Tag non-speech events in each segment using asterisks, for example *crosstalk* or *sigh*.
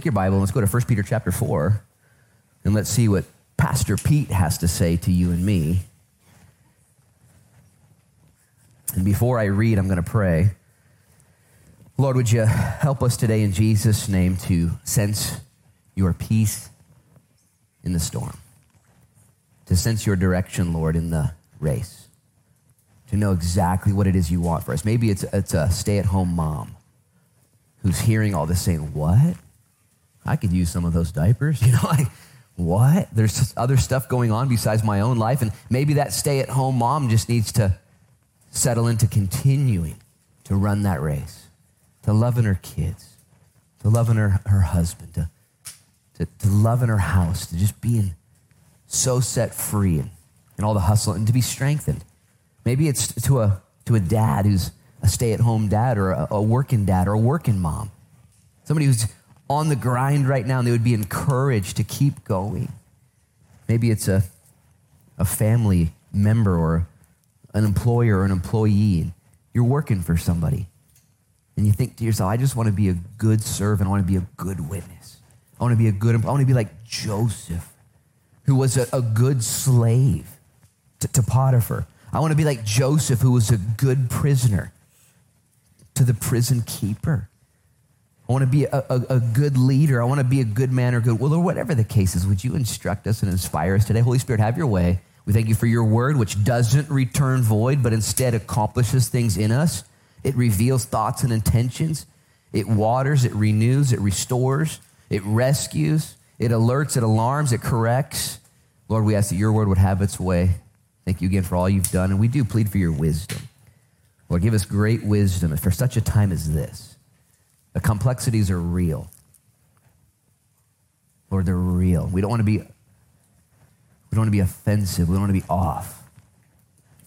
take your Bible and let's go to 1 Peter chapter 4 and let's see what Pastor Pete has to say to you and me. And before I read, I'm going to pray. Lord, would you help us today in Jesus' name to sense your peace in the storm, to sense your direction, Lord, in the race, to know exactly what it is you want for us. Maybe it's, it's a stay at home mom who's hearing all this saying, What? I could use some of those diapers. *laughs* You know, like, what? There's other stuff going on besides my own life. And maybe that stay at home mom just needs to settle into continuing to run that race, to loving her kids, to loving her, her husband, to, to, to loving her house, to just being so set free and, and all the hustle and to be strengthened. Maybe it's to a, to a dad who's a stay at home dad or a, a working dad or a working mom, somebody who's on the grind right now and they would be encouraged to keep going. Maybe it's a, a family member or an employer or an employee. You're working for somebody. And you think to yourself, I just want to be a good servant. I want to be a good witness. I want to be a good, I want to be like Joseph, who was a, a good slave to, to Potiphar. I want to be like Joseph, who was a good prisoner to the prison keeper. I want to be a, a, a, good leader. I want to be a good man or good, well, or whatever the case is. Would you instruct us and inspire us today? Holy Spirit, have your way. We thank you for your word, which doesn't return void, but instead accomplishes things in us. It reveals thoughts and intentions. It waters, it renews, it restores, it rescues, it alerts, it alarms, it corrects. Lord, we ask that your word would have its way. Thank you again for all you've done, and we do plead for your wisdom. Lord, give us great wisdom for such a time as this. The complexities are real. Lord, they're real. We don't want to be we don't want to be offensive. We don't want to be off.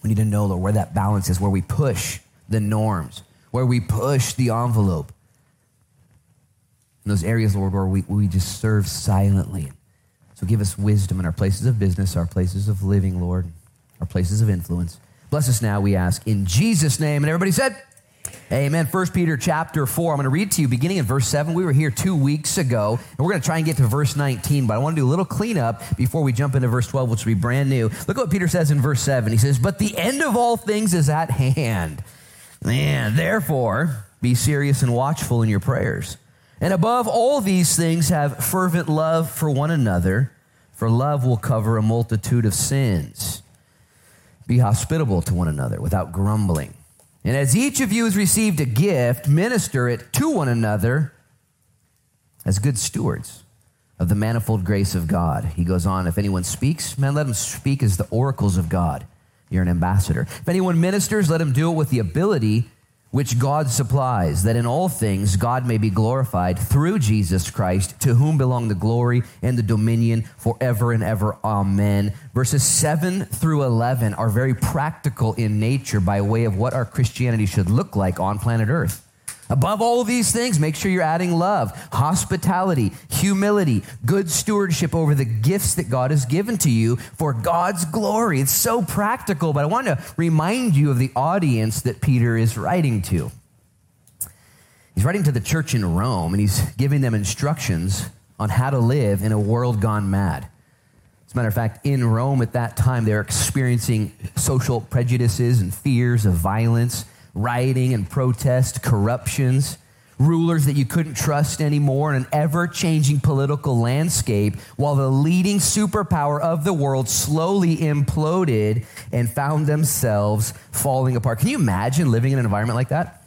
We need to know, Lord, where that balance is, where we push the norms, where we push the envelope. In those areas, Lord, where we, we just serve silently. So give us wisdom in our places of business, our places of living, Lord, our places of influence. Bless us now, we ask, in Jesus' name. And everybody said, Amen. First Peter chapter 4. I'm going to read to you beginning in verse 7. We were here two weeks ago, and we're going to try and get to verse 19, but I want to do a little cleanup before we jump into verse 12, which will be brand new. Look what Peter says in verse 7. He says, But the end of all things is at hand. Man, therefore, be serious and watchful in your prayers. And above all these things, have fervent love for one another, for love will cover a multitude of sins. Be hospitable to one another without grumbling. And as each of you has received a gift, minister it to one another as good stewards of the manifold grace of God. He goes on, if anyone speaks, man, let him speak as the oracles of God. You're an ambassador. If anyone ministers, let him do it with the ability which God supplies, that in all things God may be glorified through Jesus Christ, to whom belong the glory and the dominion forever and ever. Amen. Verses 7 through 11 are very practical in nature by way of what our Christianity should look like on planet Earth. Above all these things, make sure you're adding love, hospitality, humility, good stewardship over the gifts that God has given to you for God's glory. It's so practical, but I want to remind you of the audience that Peter is writing to. He's writing to the church in Rome, and he's giving them instructions on how to live in a world gone mad. As a matter of fact, in Rome at that time, they're experiencing social prejudices and fears of violence rioting and protest, corruptions, rulers that you couldn't trust anymore, and an ever changing political landscape, while the leading superpower of the world slowly imploded and found themselves falling apart. Can you imagine living in an environment like that?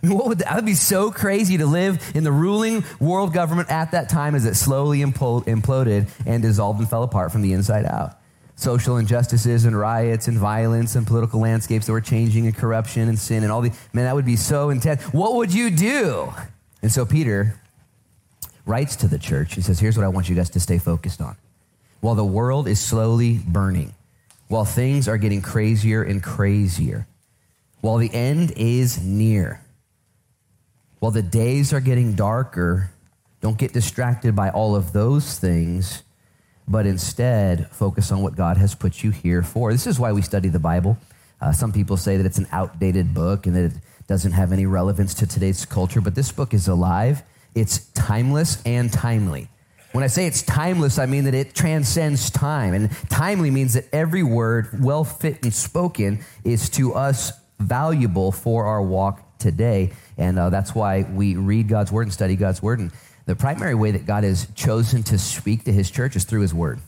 What would that would be so crazy to live in the ruling world government at that time as it slowly imploded and dissolved and fell apart from the inside out social injustices and riots and violence and political landscapes that were changing and corruption and sin and all the man that would be so intense. What would you do? And so peter writes to the church. He says here's what i want you guys to stay focused on. While the world is slowly burning while things are getting crazier and crazier while the end is near while the days are getting darker don't get distracted by all of those things but instead focus on what God has put you here for. This is why we study the Bible. Uh, some people say that it's an outdated book and that it doesn't have any relevance to today's culture, but this book is alive. It's timeless and timely. When I say it's timeless, I mean that it transcends time. And timely means that every word, well fit and spoken, is to us valuable for our walk today. And uh, that's why we read God's word and study God's word. And the primary way that God has chosen to speak to his church is through his word.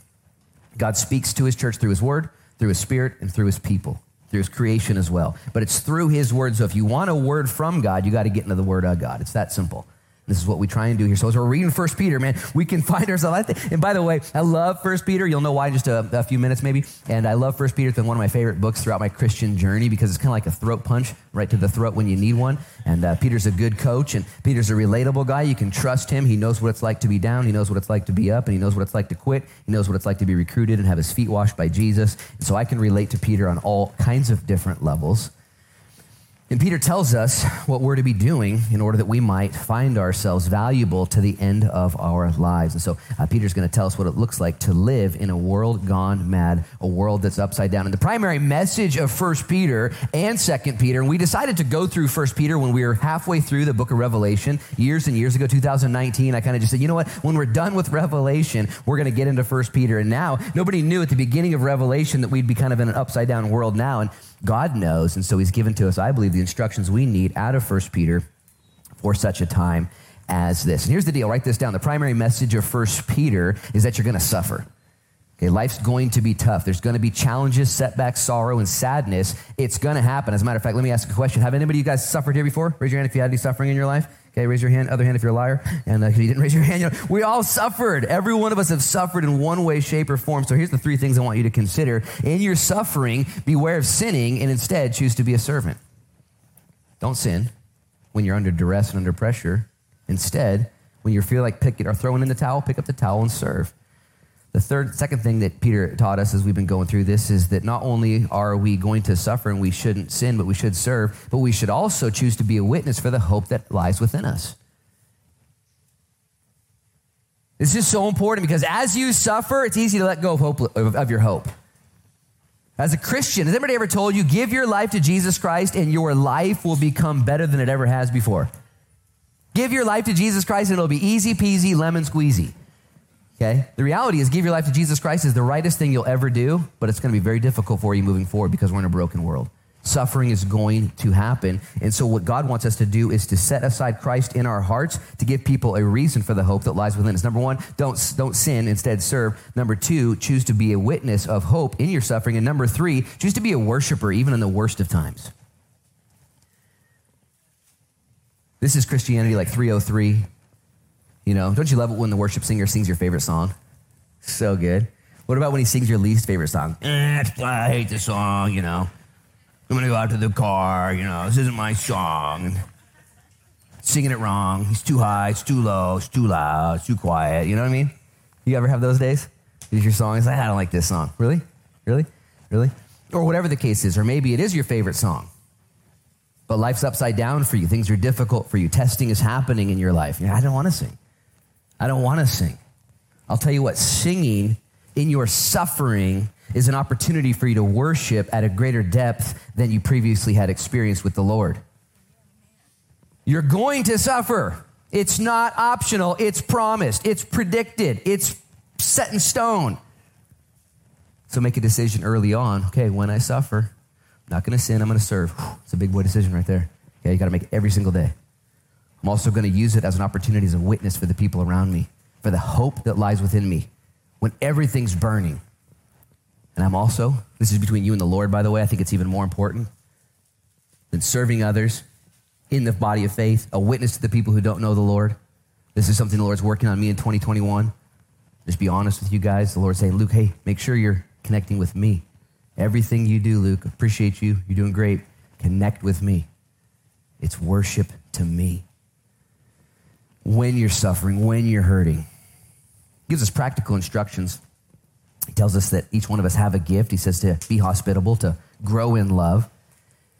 God speaks to his church through his word, through his spirit, and through his people, through his creation as well. But it's through his word. So if you want a word from God, you got to get into the word of God. It's that simple. This is what we try and do here. So as we're reading First Peter, man, we can find ourselves. And by the way, I love First Peter. You'll know why in just a, a, few minutes, maybe. And I love First Peter. It's been one of my favorite books throughout my Christian journey because it's kind of like a throat punch right to the throat when you need one. And uh, Peter's a good coach, and Peter's a relatable guy. You can trust him. He knows what it's like to be down. He knows what it's like to be up, and he knows what it's like to quit. He knows what it's like to be recruited and have his feet washed by Jesus. And so I can relate to Peter on all kinds of different levels. And Peter tells us what we're to be doing in order that we might find ourselves valuable to the end of our lives. And so uh, Peter's going to tell us what it looks like to live in a world gone mad, a world that's upside down. And the primary message of First Peter and Second Peter, and we decided to go through First Peter when we were halfway through the book of Revelation years and years ago, 2019. I kind of just said, you know what? When we're done with Revelation, we're going to get into First Peter. And now nobody knew at the beginning of Revelation that we'd be kind of in an upside down world now. And God knows, and so He's given to us, I believe, the instructions we need out of 1 Peter for such a time as this. And here's the deal write this down. The primary message of 1 Peter is that you're going to suffer. Okay, life's going to be tough. There's going to be challenges, setbacks, sorrow, and sadness. It's going to happen. As a matter of fact, let me ask a question. Have anybody you guys suffered here before? Raise your hand if you had any suffering in your life. Okay, raise your hand. Other hand if you're a liar. And uh, if you didn't raise your hand, you know, we all suffered. Every one of us have suffered in one way, shape, or form. So here's the three things I want you to consider. In your suffering, beware of sinning and instead choose to be a servant. Don't sin when you're under duress and under pressure. Instead, when you feel like picking or throwing in the towel, pick up the towel and serve. The third, second thing that Peter taught us as we've been going through this is that not only are we going to suffer and we shouldn't sin, but we should serve, but we should also choose to be a witness for the hope that lies within us. This is so important because as you suffer, it's easy to let go of, hope, of your hope. As a Christian, has anybody ever told you, give your life to Jesus Christ and your life will become better than it ever has before? Give your life to Jesus Christ and it'll be easy peasy, lemon squeezy. Okay? The reality is, give your life to Jesus Christ is the rightest thing you'll ever do, but it's going to be very difficult for you moving forward because we're in a broken world. Suffering is going to happen. And so, what God wants us to do is to set aside Christ in our hearts to give people a reason for the hope that lies within us. Number one, don't, don't sin, instead serve. Number two, choose to be a witness of hope in your suffering. And number three, choose to be a worshiper even in the worst of times. This is Christianity like 303. You know, don't you love it when the worship singer sings your favorite song? So good. What about when he sings your least favorite song? Eh, I hate this song, you know. I'm gonna go out to the car, you know, this isn't my song. Singing it wrong. It's too high, it's too low, it's too loud, it's too quiet. You know what I mean? You ever have those days? Is your song? It's like, I don't like this song. Really? Really? Really? Or whatever the case is, or maybe it is your favorite song. But life's upside down for you. Things are difficult for you. Testing is happening in your life. I don't want to sing. I don't want to sing. I'll tell you what, singing in your suffering is an opportunity for you to worship at a greater depth than you previously had experienced with the Lord. You're going to suffer. It's not optional, it's promised, it's predicted, it's set in stone. So make a decision early on. Okay, when I suffer, I'm not going to sin, I'm going to serve. It's a big boy decision right there. Okay, you got to make it every single day. I'm also going to use it as an opportunity as a witness for the people around me, for the hope that lies within me when everything's burning. And I'm also, this is between you and the Lord, by the way, I think it's even more important than serving others in the body of faith, a witness to the people who don't know the Lord. This is something the Lord's working on me in 2021. Just be honest with you guys. The Lord's saying, Luke, hey, make sure you're connecting with me. Everything you do, Luke, appreciate you. You're doing great. Connect with me. It's worship to me when you're suffering, when you're hurting. Gives us practical instructions. He tells us that each one of us have a gift. He says to be hospitable, to grow in love.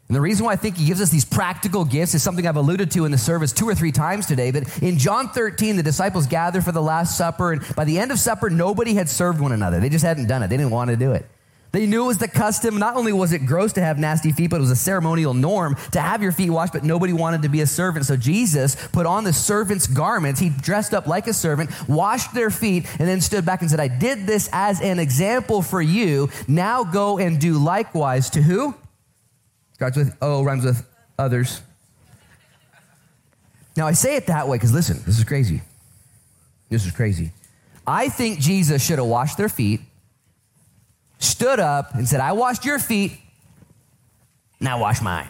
And the reason why I think he gives us these practical gifts is something I've alluded to in the service two or three times today. But in John 13, the disciples gathered for the Last Supper, and by the end of supper, nobody had served one another. They just hadn't done it, they didn't want to do it. They knew it was the custom. Not only was it gross to have nasty feet, but it was a ceremonial norm to have your feet washed, but nobody wanted to be a servant. So Jesus put on the servant's garments. He dressed up like a servant, washed their feet, and then stood back and said, I did this as an example for you. Now go and do likewise to who? Starts with O, rhymes with others. Now I say it that way because listen, this is crazy. This is crazy. I think Jesus should have washed their feet, stood up, and said, I washed your feet, now wash mine.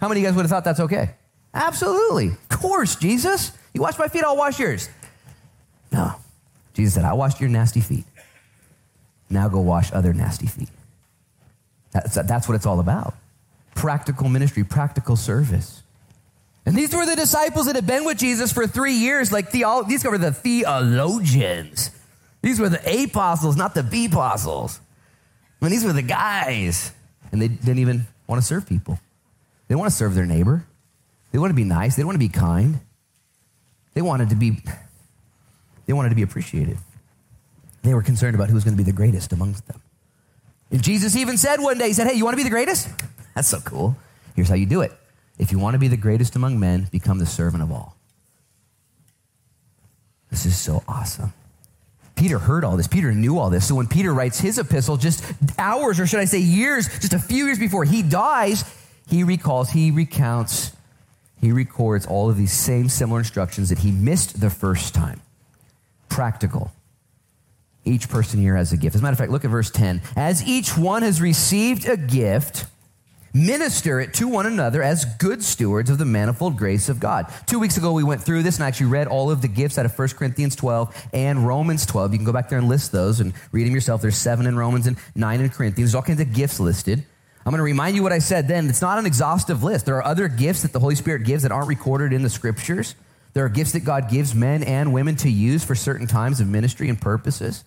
How many of you guys would have thought that's okay? Absolutely. Of course, Jesus. You wash my feet, I'll wash yours. No. Jesus said, I washed your nasty feet. Now go wash other nasty feet. That's, that's what it's all about. Practical ministry, practical service. And these were the disciples that had been with Jesus for three years. Like theolo- these were the theologians. These were the apostles, not the B apostles. I mean, these were the guys. And they didn't even want to serve people. They want to serve their neighbor. They want to be nice. They want to be kind. They wanted to be, they wanted to be appreciated. They were concerned about who was going to be the greatest amongst them. And Jesus even said one day, He said, Hey, you want to be the greatest? *laughs* That's so cool. Here's how you do it if you want to be the greatest among men, become the servant of all. This is so awesome. Peter heard all this. Peter knew all this. So when Peter writes his epistle, just hours, or should I say years, just a few years before he dies, he recalls, he recounts, he records all of these same similar instructions that he missed the first time. Practical. Each person here has a gift. As a matter of fact, look at verse 10. As each one has received a gift, minister it to one another as good stewards of the manifold grace of God. Two weeks ago, we went through this and actually read all of the gifts out of 1 Corinthians 12 and Romans 12. You can go back there and list those and read them yourself. There's seven in Romans and nine in Corinthians. There's all kinds of gifts listed. I'm going to remind you what I said then. It's not an exhaustive list. There are other gifts that the Holy Spirit gives that aren't recorded in the scriptures. There are gifts that God gives men and women to use for certain times of ministry and purposes.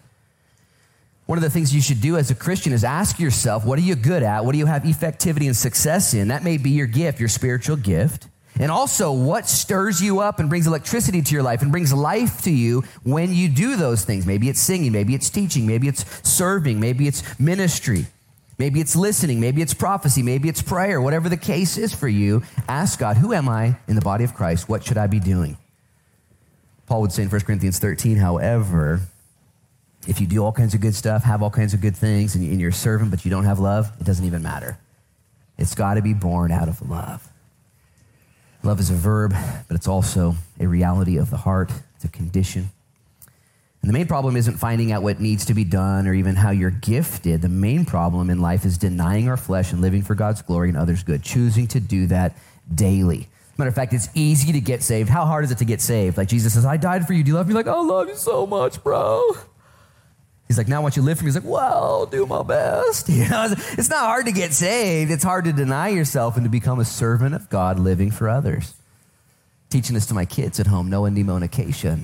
One of the things you should do as a Christian is ask yourself, what are you good at? What do you have effectivity and success in? That may be your gift, your spiritual gift. And also, what stirs you up and brings electricity to your life and brings life to you when you do those things? Maybe it's singing, maybe it's teaching, maybe it's serving, maybe it's ministry, maybe it's listening, maybe it's prophecy, maybe it's prayer. Whatever the case is for you, ask God, who am I in the body of Christ? What should I be doing? Paul would say in 1 Corinthians 13, however, if you do all kinds of good stuff, have all kinds of good things, and you're serving, but you don't have love, it doesn't even matter. It's got to be born out of love. Love is a verb, but it's also a reality of the heart, it's a condition. And the main problem isn't finding out what needs to be done or even how you're gifted. The main problem in life is denying our flesh and living for God's glory and others' good, choosing to do that daily. Matter of fact, it's easy to get saved. How hard is it to get saved? Like Jesus says, I died for you. Do you love me? Like, I love you so much, bro. He's like, now I want you to live for me. He's like, well, I'll do my best. *laughs* You know, it's not hard to get saved. It's hard to deny yourself and to become a servant of God living for others. Teaching this to my kids at home, no endemonication.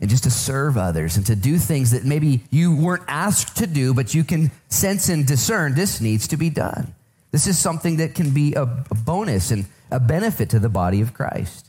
And just to serve others and to do things that maybe you weren't asked to do, but you can sense and discern this needs to be done. This is something that can be a bonus and a benefit to the body of Christ.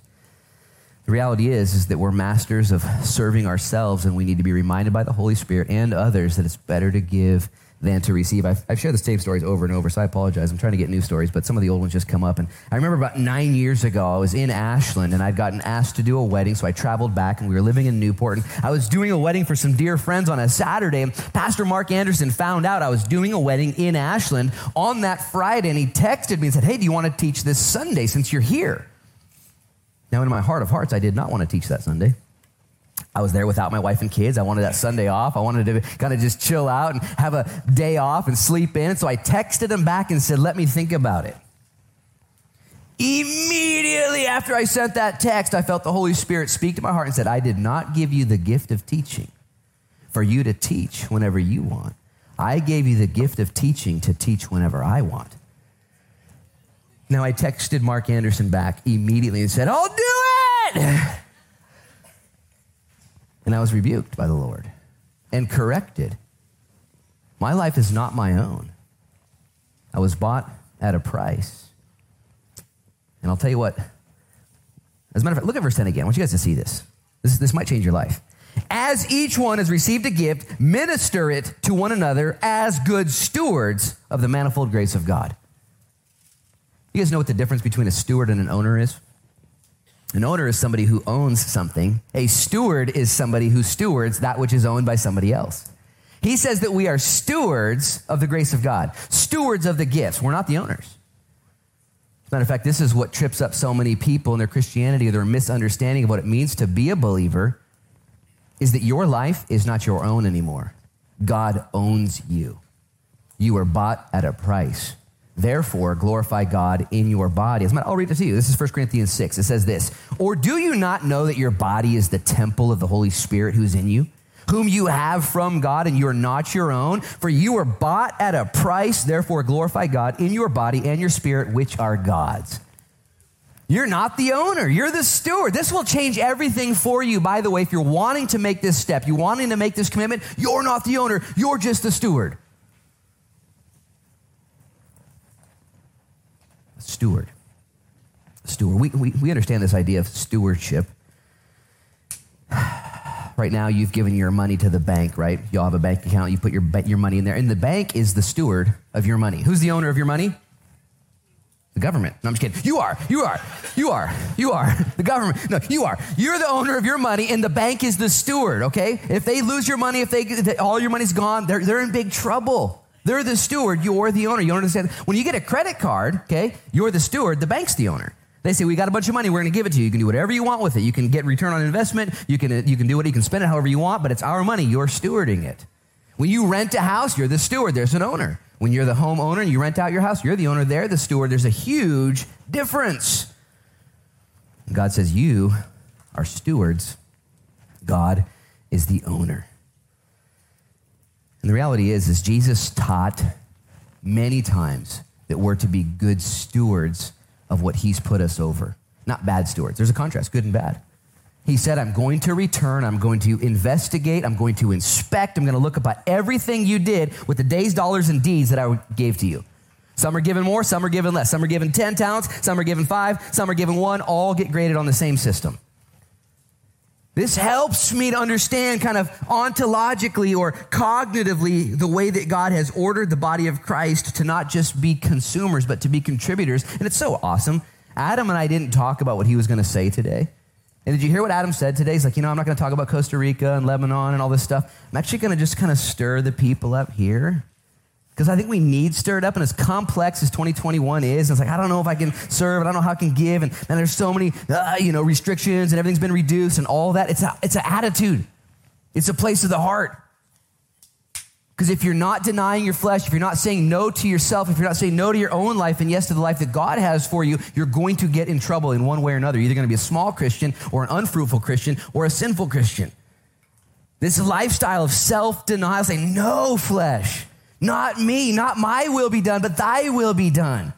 The reality is, is that we're masters of serving ourselves, and we need to be reminded by the Holy Spirit and others that it's better to give than to receive. I've, I've, shared the same stories over and over, so I apologize. I'm trying to get new stories, but some of the old ones just come up. And I remember about nine years ago, I was in Ashland, and I'd gotten asked to do a wedding, so I traveled back, and we were living in Newport. And I was doing a wedding for some dear friends on a Saturday, and Pastor Mark Anderson found out I was doing a wedding in Ashland on that Friday, and he texted me and said, Hey, do you want to teach this Sunday since you're here? Now, in my heart of hearts, I did not want to teach that Sunday. I was there without my wife and kids. I wanted that Sunday off. I wanted to kind of just chill out and have a day off and sleep in. So I texted him back and said, Let me think about it. Immediately after I sent that text, I felt the Holy Spirit speak to my heart and said, I did not give you the gift of teaching for you to teach whenever you want. I gave you the gift of teaching to teach whenever I want. Now, I texted Mark Anderson back immediately and said, I'll do it. And I was rebuked by the Lord and corrected. My life is not my own. I was bought at a price. And I'll tell you what, as a matter of fact, look at verse 10 again. I want you guys to see this. This, this might change your life. As each one has received a gift, minister it to one another as good stewards of the manifold grace of God. You guys know what the difference between a steward and an owner is? An owner is somebody who owns something. A steward is somebody who stewards that which is owned by somebody else. He says that we are stewards of the grace of God, stewards of the gifts. We're not the owners. As a matter of fact, this is what trips up so many people in their Christianity or their misunderstanding of what it means to be a believer is that your life is not your own anymore. God owns you. You are bought at a price. Therefore, glorify God in your body. As I'll read it to you. This is 1 Corinthians 6. It says this Or do you not know that your body is the temple of the Holy Spirit who's in you, whom you have from God, and you're not your own? For you were bought at a price. Therefore, glorify God in your body and your spirit, which are God's. You're not the owner, you're the steward. This will change everything for you. By the way, if you're wanting to make this step, you're wanting to make this commitment, you're not the owner, you're just the steward. Steward. Steward. We, we, we understand this idea of stewardship. *sighs* right now, you've given your money to the bank, right? You all have a bank account, you put your, your money in there, and the bank is the steward of your money. Who's the owner of your money? The government. No, I'm just kidding. You are. You are. You are. You are. The government. No, you are. You're the owner of your money, and the bank is the steward, okay? If they lose your money, if they, all your money's gone, they're, they're in big trouble. They're the steward. You're the owner. You understand? When you get a credit card, okay, you're the steward. The bank's the owner. They say, we got a bunch of money. We're going to give it to you. You can do whatever you want with it. You can get return on investment. You can, you can do it. You can spend it however you want, but it's our money. You're stewarding it. When you rent a house, you're the steward. There's an owner. When you're the homeowner and you rent out your house, you're the owner, they're the steward. There's a huge difference. God says, You are stewards, God is the owner. And the reality is, is Jesus taught many times that we're to be good stewards of what he's put us over, not bad stewards. There's a contrast, good and bad. He said, I'm going to return, I'm going to investigate, I'm going to inspect, I'm going to look about everything you did with the days, dollars, and deeds that I gave to you. Some are given more, some are given less. Some are given 10 talents, some are given five, some are given one, all get graded on the same system. This helps me to understand kind of ontologically or cognitively the way that God has ordered the body of Christ to not just be consumers, but to be contributors. And it's so awesome. Adam and I didn't talk about what he was going to say today. And did you hear what Adam said today? He's like, you know, I'm not going to talk about Costa Rica and Lebanon and all this stuff. I'm actually going to just kind of stir the people up here. Because I think we need stirred up, and as complex as 2021 is, it's like, I don't know if I can serve, I don't know how I can give, and, and there's so many, uh, you know, restrictions, and everything's been reduced, and all that. It's, a, it's an attitude. It's a place of the heart. Because if you're not denying your flesh, if you're not saying no to yourself, if you're not saying no to your own life and yes to the life that God has for you, you're going to get in trouble in one way or another. You're either going to be a small Christian or an unfruitful Christian or a sinful Christian. This lifestyle of self denial, saying, No, flesh, not me, not my will be done, but thy will be done.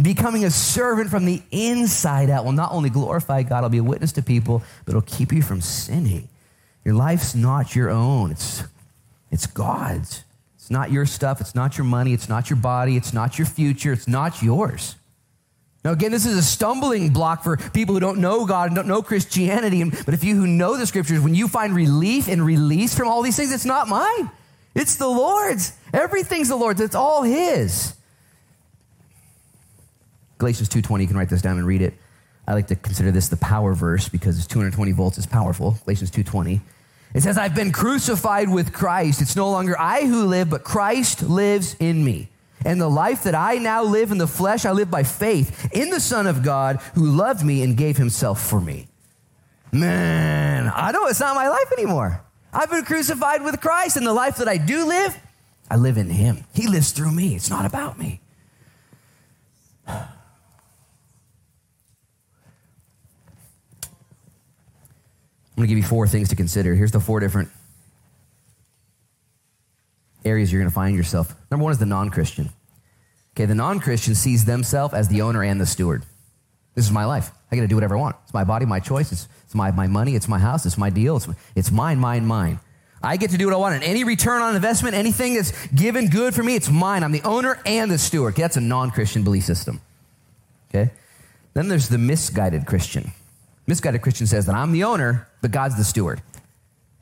Becoming a servant from the inside out will not only glorify God, it'll be a witness to people, but it'll keep you from sinning. Your life's not your own. It's it's God's. It's not your stuff. It's not your money. It's not your body. It's not your future. It's not yours. Now, again, this is a stumbling block for people who don't know God and don't know Christianity. But if you who know the scriptures, when you find relief and release from all these things, it's not mine. It's the Lord's. Everything's the Lord's. It's all His. Galatians 2.20, you can write this down and read it. I like to consider this the power verse because it's 220 volts. It's powerful. Galatians 2.20. It says, I've been crucified with Christ. It's no longer I who live, but Christ lives in me. And the life that I now live in the flesh, I live by faith in the Son of God who loved me and gave himself for me. Man, I know it's not my life anymore. I've been crucified with Christ, and the life that I do live, I live in him. He lives through me. It's not about me. I'm going to give you four things to consider. Here's the four different areas you're going to find yourself. Number one is the non Christian. Okay, the non Christian sees themselves as the owner and the steward. This is my life. I got to do whatever I want. It's my body, my choice. It's, it's my, my money. It's my house. It's my deal. It's, it's mine, mine, mine. I get to do what I want. And any return on investment, anything that's given good for me, it's mine. I'm the owner and the steward. That's a non Christian belief system. Okay? Then there's the misguided Christian. Misguided Christian says that I'm the owner, but God's the steward.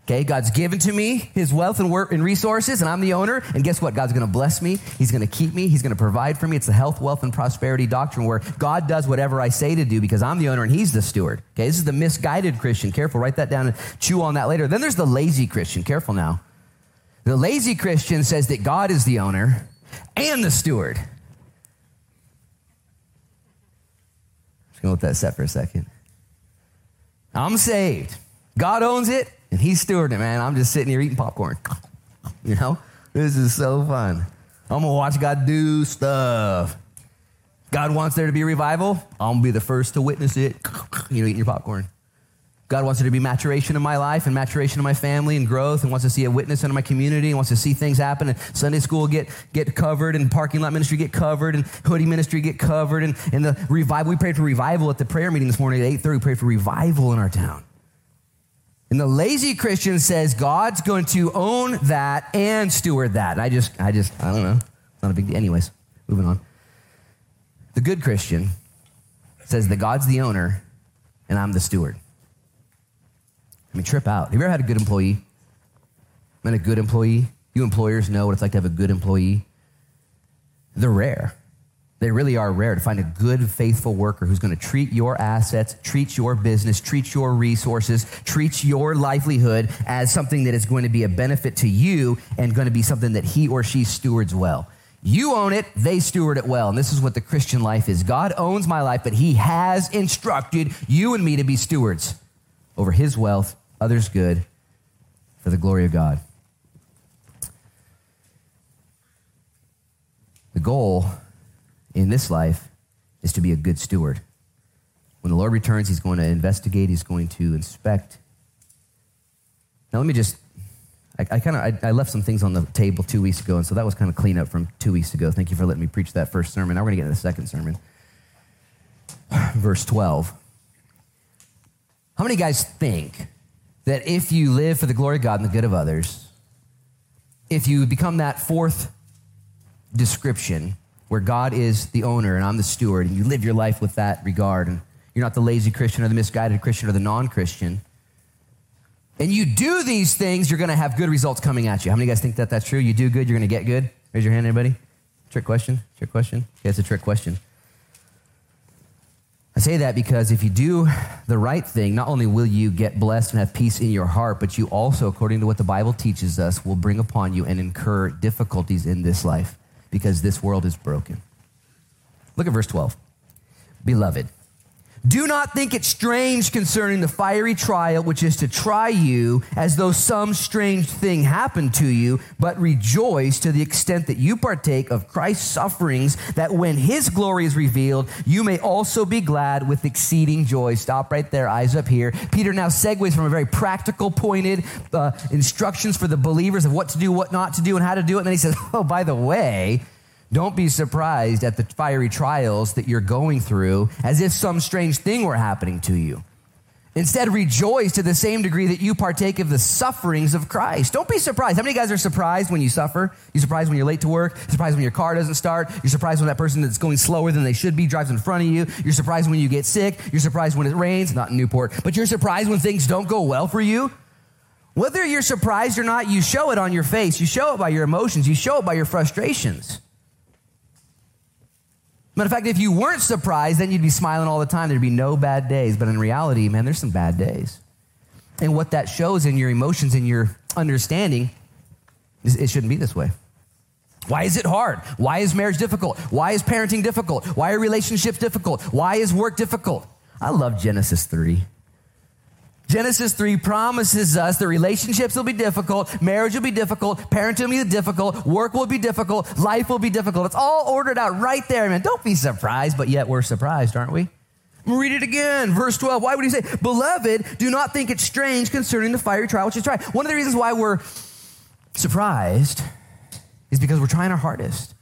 Okay, God's given to me his wealth and work and resources, and I'm the owner. And guess what? God's to bless me. He's to keep me. He's to provide for me. It's the health, wealth, and prosperity doctrine where God does whatever I say to do because I'm the owner and he's the steward. Okay, this is the misguided Christian. Careful, write that down and chew on that later. Then there's the lazy Christian. Careful now. The lazy Christian says that God is the owner and the steward. Just going to let that set for a second. I'm saved. God owns it and he's stewarding it, man. I'm just sitting here eating popcorn. You know, this is so fun. I'm gonna watch God do stuff. God wants there to be revival. I'm gonna be the first to witness it. *laughs* You know, eating your popcorn. God wants there to be maturation in my life and maturation in my family and growth and wants to see a witness in my community and wants to see things happen and Sunday school get, get covered and parking lot ministry get covered and hoodie ministry get covered and, and the revival. We prayed for revival at the prayer meeting this morning at 8.30. We prayed for revival in our town. And the lazy Christian says God's going to own that and steward that. I just, I just, I don't know. It's not a big deal. Anyways, moving on. The good Christian says that God's the owner and I'm the steward. I mean, trip out. Have you ever had a good employee? Been a good employee? You employers know what it's like to have a good employee. They're rare. They really are rare to find a good, faithful worker who's going to treat your assets, treat your business, treat your resources, treat your livelihood as something that is going to be a benefit to you and going to be something that he or she stewards well. You own it, they steward it well. And this is what the Christian life is. God owns my life, but he has instructed you and me to be stewards over his wealth, others' good, for the glory of God. The goal in this life is to be a good steward. When the Lord returns, he's going to investigate, he's going to inspect. Now, let me just, I, I kind of, I, I, left some things on the table two weeks ago, and so that was kind of clean up from two weeks ago. Thank you for letting me preach that first sermon. Now we're going to get into the second sermon. *sighs* Verse 12. How many guys think that if you live for the glory of God and the good of others, if you become that fourth description, where God is the owner and I'm the steward, and you live your life with that regard, and you're not the lazy Christian or the misguided Christian or the non Christian, and you do these things, you're going to have good results coming at you. How many of you guys think that that's true? You do good, you're going to get good? Raise your hand, anybody? Trick question? Trick question? Okay, it's a trick question. I say that because if you do the right thing, not only will you get blessed and have peace in your heart, but you also, according to what the Bible teaches us, will bring upon you and incur difficulties in this life because this world is broken. Look at verse 12. Beloved, do not think it strange concerning the fiery trial which is to try you as though some strange thing happened to you, but rejoice to the extent that you partake of Christ's sufferings, that when his glory is revealed, you may also be glad with exceeding joy. Stop right there, eyes up here. Peter now segues from a very practical, pointed uh, instructions for the believers of what to do, what not to do, and how to do it. And then he says, *laughs* Oh, by the way, don't be surprised at the fiery trials that you're going through as if some strange thing were happening to you. Instead, rejoice to the same degree that you partake of the sufferings of Christ. Don't be surprised. How many guys are surprised when you suffer? You're surprised when you're late to work. You're surprised when your car doesn't start. You're surprised when that person that's going slower than they should be drives in front of you. You're surprised when you get sick. You're surprised when it rains, not in Newport, but you're surprised when things don't go well for you. Whether you're surprised or not, you show it on your face. You show it by your emotions. You show it by your frustrations. Matter of fact, if you weren't surprised, then you'd be smiling all the time. There'd be no bad days. But in reality, man, there's some bad days. And what that shows in your emotions and your understanding is it shouldn't be this way. Why is it hard? Why is marriage difficult? Why is parenting difficult? Why are relationships difficult? Why is work difficult? I love Genesis 3. Genesis 3 promises us that relationships will be difficult, marriage will be difficult, parenting will be difficult, work will be difficult, life will be difficult. It's all ordered out right there, man. Don't be surprised, but yet we're surprised, aren't we? Read it again, verse 12. Why would he say, Beloved, do not think it strange concerning the fiery trial which is tried? One of the reasons why we're surprised is because we're trying our hardest.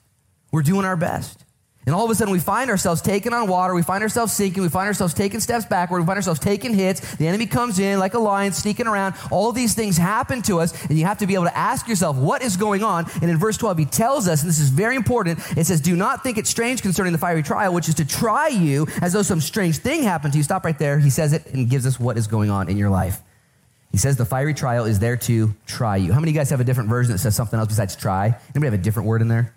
We're doing our best. And all of a sudden, we find ourselves taking on water. We find ourselves sinking. We find ourselves taking steps backward. We find ourselves taking hits. The enemy comes in like a lion, sneaking around. All these things happen to us, and you have to be able to ask yourself, what is going on? And in verse 12, he tells us, and this is very important, it says, Do not think it strange concerning the fiery trial, which is to try you as though some strange thing happened to you. Stop right there. He says it and gives us what is going on in your life. He says the fiery trial is there to try you. How many of you guys have a different version that says something else besides try? Anybody have a different word in there?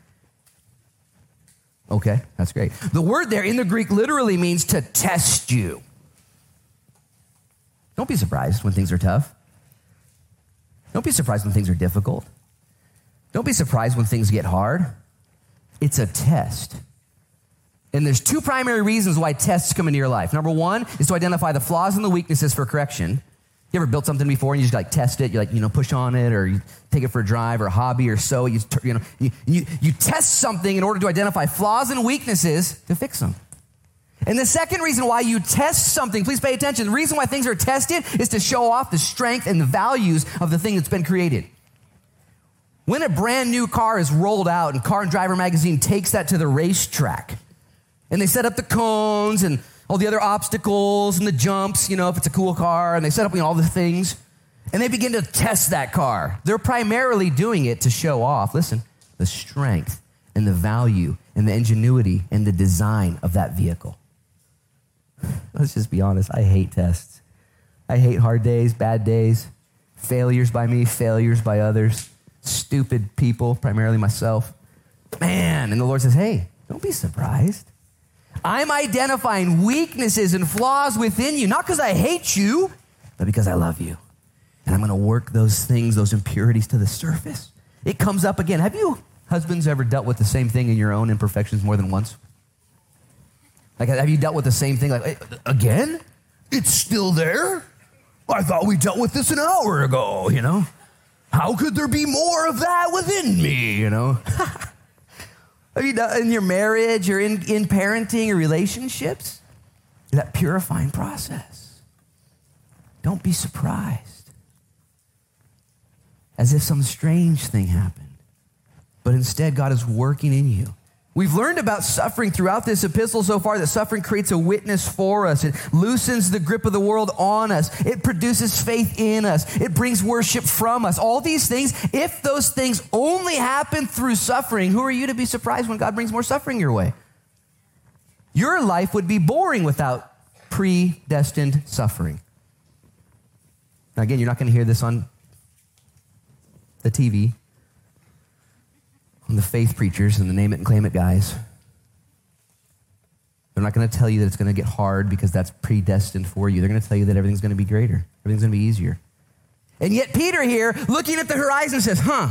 Okay, that's great. The word there in the Greek literally means to test you. Don't be surprised when things are tough. Don't be surprised when things are difficult. Don't be surprised when things get hard. It's a test. And there's two primary reasons why tests come into your life. Number one is to identify the flaws and the weaknesses for correction. You ever built something before and you just like test it? You like, you know, push on it or you take it for a drive or a hobby or so. You, you know, you, you, you test something in order to identify flaws and weaknesses to fix them. And the second reason why you test something, please pay attention. The reason why things are tested is to show off the strength and the values of the thing that's been created. When a brand new car is rolled out and Car and Driver magazine takes that to the racetrack and they set up the cones and all the other obstacles and the jumps, you know, if it's a cool car, and they set up you know, all the things, and they begin to test that car. They're primarily doing it to show off, listen, the strength and the value and the ingenuity and the design of that vehicle. *sighs* Let's just be honest. I hate tests. I hate hard days, bad days, failures by me, failures by others, stupid people, primarily myself. Man, and the Lord says, hey, don't be surprised. I'm identifying weaknesses and flaws within you, not because I hate you, but because I love you. And I'm going to work those things, those impurities to the surface. It comes up again. Have you, husbands, ever dealt with the same thing in your own imperfections more than once? Like, have you dealt with the same thing? Like, again? It's still there? I thought we dealt with this an hour ago, you know? How could there be more of that within me, you know? *laughs* You in your marriage or in, in parenting or relationships? That purifying process. Don't be surprised. As if some strange thing happened. But instead, God is working in you We've learned about suffering throughout this epistle so far that suffering creates a witness for us. It loosens the grip of the world on us. It produces faith in us. It brings worship from us. All these things, if those things only happen through suffering, who are you to be surprised when God brings more suffering your way? Your life would be boring without predestined suffering. Now, again, you're not going to hear this on the TV the faith preachers and the name it and claim it guys. They're not going to tell you that it's going to get hard because that's predestined for you. They're going to tell you that everything's going to be greater, everything's going to be easier. And yet, Peter here, looking at the horizon, says, huh.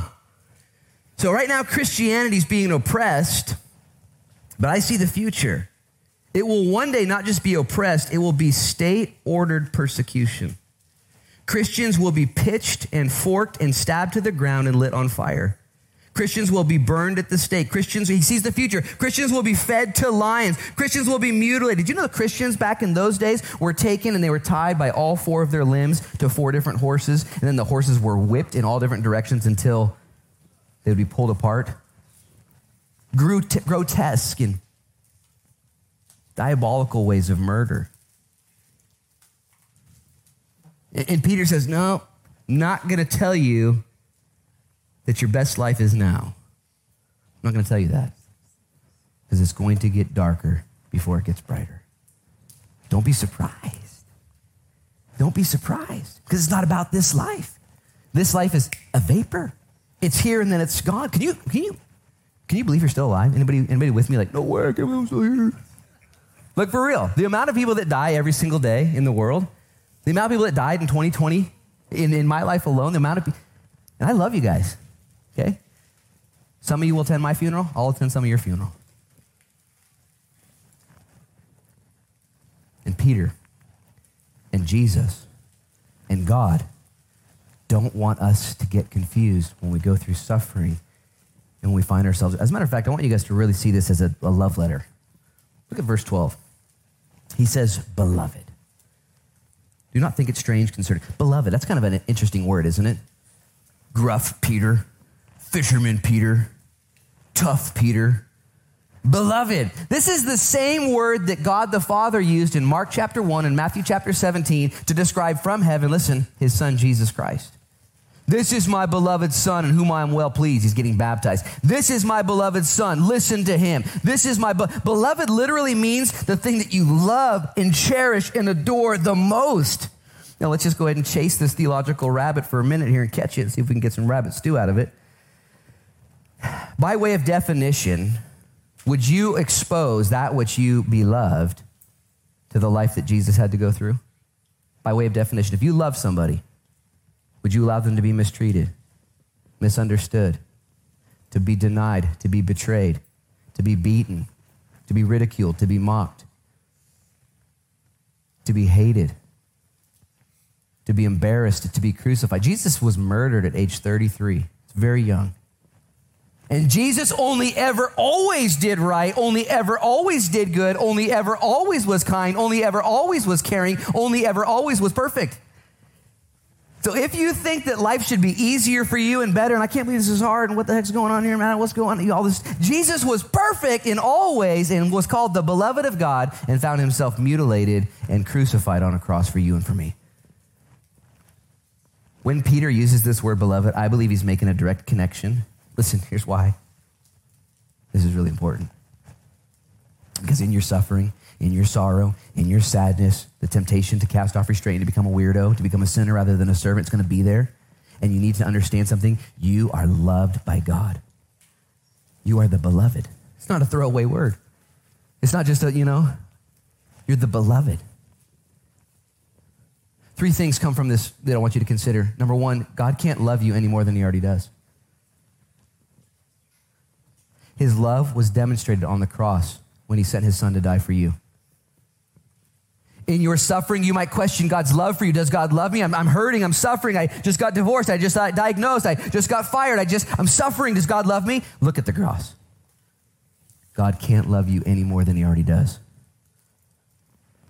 So, right now, Christianity's being oppressed, but I see the future. It will one day not just be oppressed, it will be state ordered persecution. Christians will be pitched and forked and stabbed to the ground and lit on fire. Christians will be burned at the stake. Christians, he sees the future. Christians will be fed to lions. Christians will be mutilated. You know the Christians back in those days were taken and they were tied by all four of their limbs to four different horses, and then the horses were whipped in all different directions until they would be pulled apart? grotesque and diabolical ways of murder. And Peter says, No, not going to tell you that your best life is now. I'm not going to tell you that because it's going to get darker before it gets brighter. Don't be surprised. Don't be surprised because it's not about this life. This life is a vapor. It's here and then it's gone. Can you can you can you believe you're still alive? Anybody anybody with me like no way, I can't believe I'm still here. Look for real. The amount of people that die every single day in the world, the amount of people that died in 2020 in, in my life alone, the amount of people, and I love you guys. Okay? Some of you will attend my funeral, I'll attend some of your funeral. And Peter and Jesus and God don't want us to get confused when we go through suffering and when we find ourselves. As a matter of fact, I want you guys to really see this as a, a love letter. Look at verse 12. He says, Beloved. Do not think it strange concerning. Beloved, that's kind of an interesting word, isn't it? Gruff Peter fisherman Peter, tough Peter. Beloved, this is the same word that God the Father used in Mark chapter 1 and Matthew chapter 17 to describe from heaven, listen, his son Jesus Christ. This is my beloved son in whom I am well pleased. He's getting baptized. This is my beloved son. Listen to him. This is my be- beloved literally means the thing that you love and cherish and adore the most. Now, let's just go ahead and chase this theological rabbit for a minute here and catch it and see if we can get some rabbit stew out of it. By way of definition, would you expose that which you beloved to the life that Jesus had to go through? By way of definition, if you love somebody, would you allow them to be mistreated, misunderstood, to be denied, to be betrayed, to be beaten, to be ridiculed, to be mocked, to be hated? to be embarrassed, to be crucified. Jesus was murdered at age 33. It's very young. And Jesus only ever always did right, only ever always did good, only ever always was kind, only ever always was caring, only ever always was perfect. So if you think that life should be easier for you and better, and I can't believe this is hard, and what the heck's going on here, man? What's going on? All this. Jesus was perfect in all ways and was called the beloved of God and found himself mutilated and crucified on a cross for you and for me. When Peter uses this word beloved, I believe he's making a direct connection. Listen, here's why. This is really important. Because in your suffering, in your sorrow, in your sadness, the temptation to cast off restraint, to become a weirdo, to become a sinner rather than a servant is going to be there. And you need to understand something. You are loved by God. You are the beloved. It's not a throwaway word. It's not just a, you know, you're the beloved. Three things come from this that I want you to consider. Number one, God can't love you any more than he already does. His love was demonstrated on the cross when he sent his son to die for you. In your suffering, you might question God's love for you. Does God love me? I'm, I'm hurting. I'm suffering. I just got divorced. I just got diagnosed. I just got fired. I just, I'm suffering. Does God love me? Look at the cross. God can't love you any more than he already does.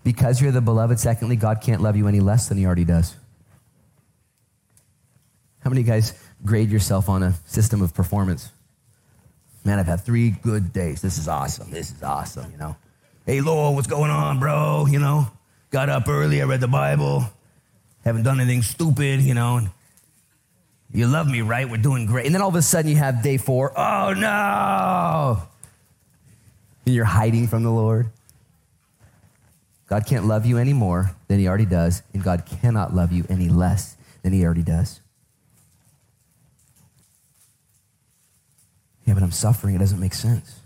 Because you're the beloved, secondly, God can't love you any less than he already does. How many guys grade yourself on a system of performance? Man, I've had three good days. This is awesome. This is awesome, you know. Hey, Lord, what's going on, bro? You know, got up early, I read the Bible, haven't done anything stupid, you know. You love me, right? We're doing great. And then all of a sudden you have day four. Oh, no. And you're hiding from the Lord. God can't love you any more than he already does, and God cannot love you any less than he already does. Yeah, but I'm suffering. It doesn't make sense.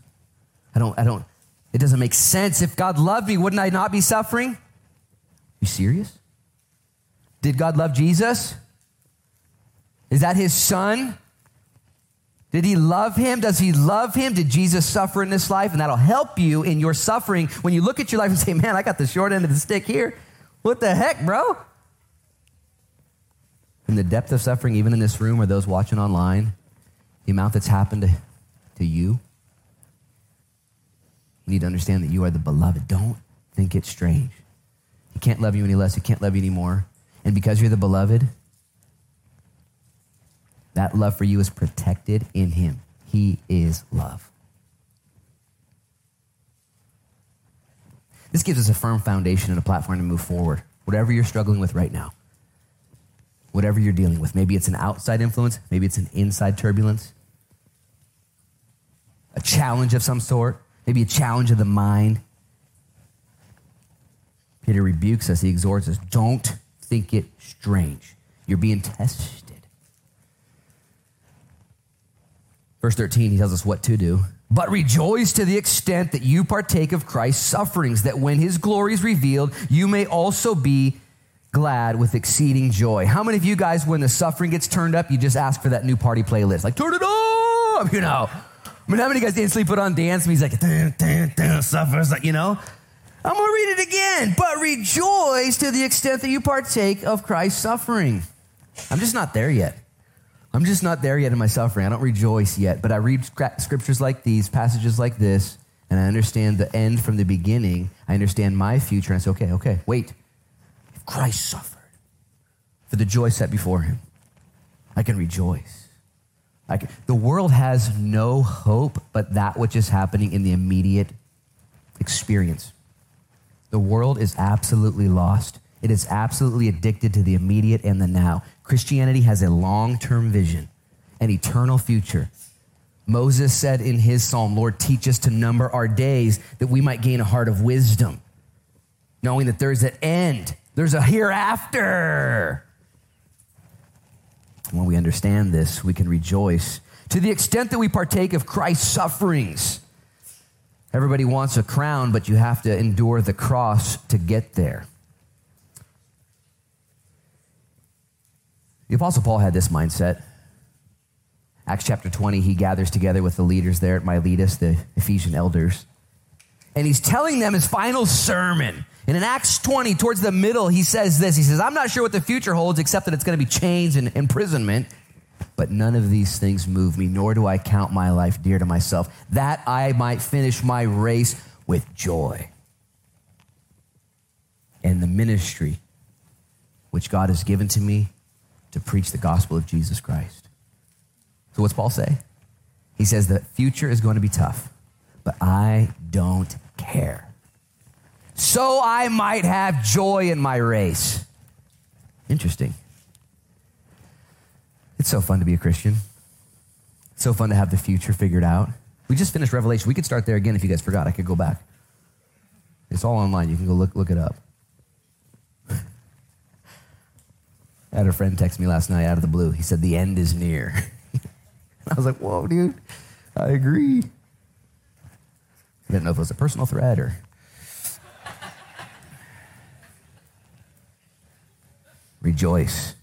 I don't, I don't, it doesn't make sense. If God loved me, wouldn't I not be suffering? You serious? Did God love Jesus? Is that his son? Did he love him? Does he love him? Did Jesus suffer in this life? And that'll help you in your suffering when you look at your life and say, man, I got the short end of the stick here. What the heck, bro? In the depth of suffering, even in this room or those watching online, the amount that's happened to, you, you need to understand that you are the beloved. Don't think it's strange. He can't love you any less. He can't love you anymore. And because you're the beloved, that love for you is protected in Him. He is love. This gives us a firm foundation and a platform to move forward. Whatever you're struggling with right now, whatever you're dealing with, maybe it's an outside influence, maybe it's an inside turbulence, a challenge of some sort, maybe a challenge of the mind. Peter rebukes us, he exhorts us don't think it strange. You're being tested Verse 13, he tells us what to do. But rejoice to the extent that you partake of Christ's sufferings, that when his glory is revealed, you may also be glad with exceeding joy. How many of you guys, when the suffering gets turned up, you just ask for that new party playlist? Like, turn it up, you know. I mean, how many guys instantly put on dance music? Like, dun, dun, suffers, like, you know. I'm going to read it again. But rejoice to the extent that you partake of Christ's suffering. I'm just not there yet. I'm just not there yet in my suffering. I don't rejoice yet, but I read scriptures like these, passages like this, and I understand the end from the beginning. I understand my future, and I say, okay, okay, wait. If Christ suffered for the joy set before him, I can rejoice. Can, the world has no hope but that which is happening in the immediate experience. The world is absolutely lost. It is absolutely addicted to the immediate and the now. Christianity has a long term vision, an eternal future. Moses said in his psalm, Lord, teach us to number our days that we might gain a heart of wisdom, knowing that there's an end There's a hereafter. When we understand this, we can rejoice to the extent that we partake of Christ's sufferings. Everybody wants a crown, but you have to endure the cross to get there. The Apostle Paul had this mindset. Acts chapter 20, he gathers together with the leaders there at Miletus, the Ephesian elders, and he's telling them his final sermon. And in Acts 20, towards the middle, he says this He says, I'm not sure what the future holds, except that it's going to be chains and imprisonment. But none of these things move me, nor do I count my life dear to myself, that I might finish my race with joy. And the ministry which God has given to me to preach the gospel of Jesus Christ. So, what's Paul say? He says the future is going to be tough, but I don't care. So I might have joy in my race. Interesting. It's so fun to be a Christian. It's so fun to have the future figured out. We just finished Revelation. We could start there again if you guys forgot. I could go back. It's all online. You can go look, look it up. *laughs* I had a friend text me last night out of the blue. He said, The end is near. *laughs* I was like, Whoa, dude, I agree. I didn't know if it was a personal threat or. Rejoice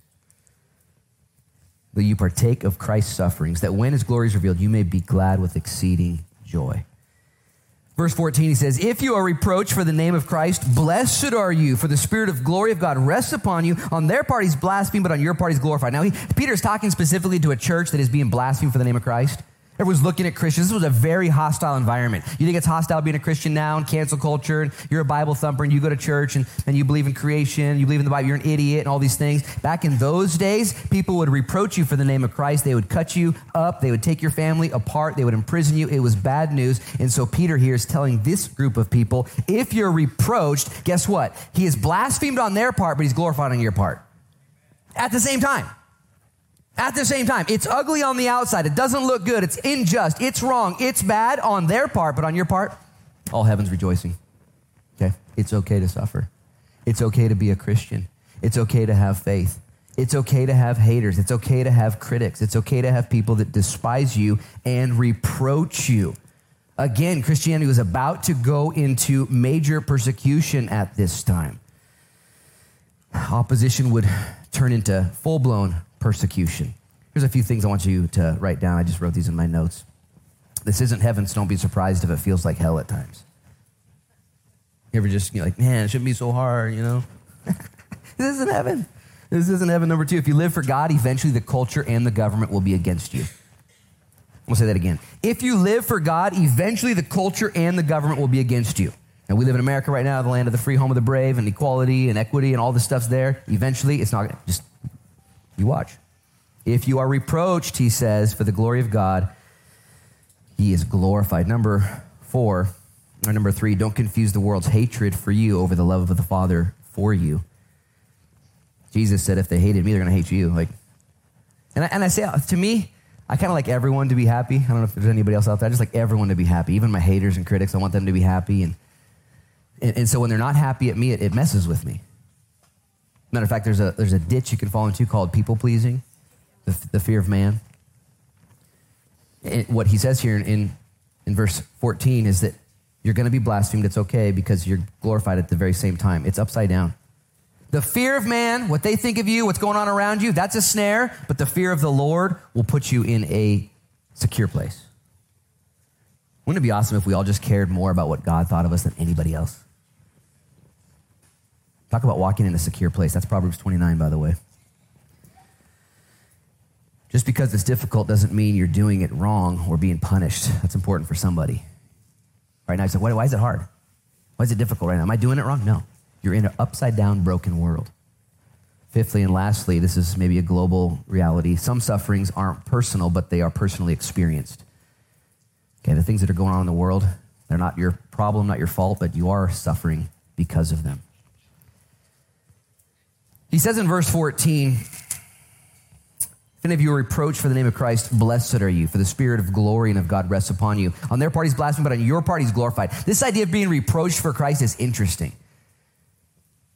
that you partake of Christ's sufferings, that when his glory is revealed, you may be glad with exceeding joy. Verse 14, he says, If you are reproached for the name of Christ, blessed are you, for the spirit of glory of God rests upon you. On their part, he's blasphemed, but on your part, he's glorified. Now, he, Peter is talking specifically to a church that is being blasphemed for the name of Christ. Everyone's looking at Christians. This was a very hostile environment. You think it's hostile being a Christian now and cancel culture, and you're a Bible thumper, and you go to church, and, and you believe in creation, you believe in the Bible, you're an idiot, and all these things. Back in those days, people would reproach you for the name of Christ. They would cut you up, they would take your family apart, they would imprison you. It was bad news. And so Peter here is telling this group of people if you're reproached, guess what? He is blasphemed on their part, but he's glorified on your part at the same time. At the same time, it's ugly on the outside. It doesn't look good. It's unjust. It's wrong. It's bad on their part, but on your part, all heaven's rejoicing. Okay? It's okay to suffer. It's okay to be a Christian. It's okay to have faith. It's okay to have haters. It's okay to have critics. It's okay to have people that despise you and reproach you. Again, Christianity was about to go into major persecution at this time. Opposition would turn into full blown persecution. Here's a few things I want you to write down. I just wrote these in my notes. This isn't heaven, so don't be surprised if it feels like hell at times. You ever just, you're like, man, it shouldn't be so hard, you know? *laughs* this isn't heaven. This isn't heaven. Number two, if you live for God, eventually the culture and the government will be against you. We'll say that again. If you live for God, eventually the culture and the government will be against you. And we live in America right now, the land of the free, home of the brave, and equality and equity and all this stuff's there. Eventually, it's not just you watch. If you are reproached, he says, for the glory of God, he is glorified. Number four, or number three, don't confuse the world's hatred for you over the love of the Father for you. Jesus said, if they hated me, they're going to hate you. Like, and I, and I say, uh, to me, I kind of like everyone to be happy. I don't know if there's anybody else out there. I just like everyone to be happy. Even my haters and critics, I want them to be happy. And, and, and so when they're not happy at me, it, it messes with me. Matter of fact, there's a, there's a ditch you can fall into called people pleasing, the, the fear of man. what he says here in, in, in verse 14 is that you're going to be blasphemed. It's okay because you're glorified at the very same time. It's upside down. The fear of man, what they think of you, what's going on around you, that's a snare, but the fear of the Lord will put you in a secure place. Wouldn't it be awesome if we all just cared more about what God thought of us than anybody else? Talk about walking in a secure place. That's Proverbs 29, by the way. Just because it's difficult doesn't mean you're doing it wrong or being punished. That's important for somebody. Right now, you say, why, why is it hard? Why is it difficult right now? Am I doing it wrong? No. You're in an upside down, broken world. Fifthly and lastly, this is maybe a global reality. Some sufferings aren't personal, but they are personally experienced. Okay, the things that are going on in the world, they're not your problem, not your fault, but you are suffering because of them. He says in verse 14, if any of you are reproached for the name of Christ, blessed are you, for the spirit of glory and of God rests upon you. On their part, he's blasphemed, but on your part, he's glorified. This idea of being reproached for Christ is interesting.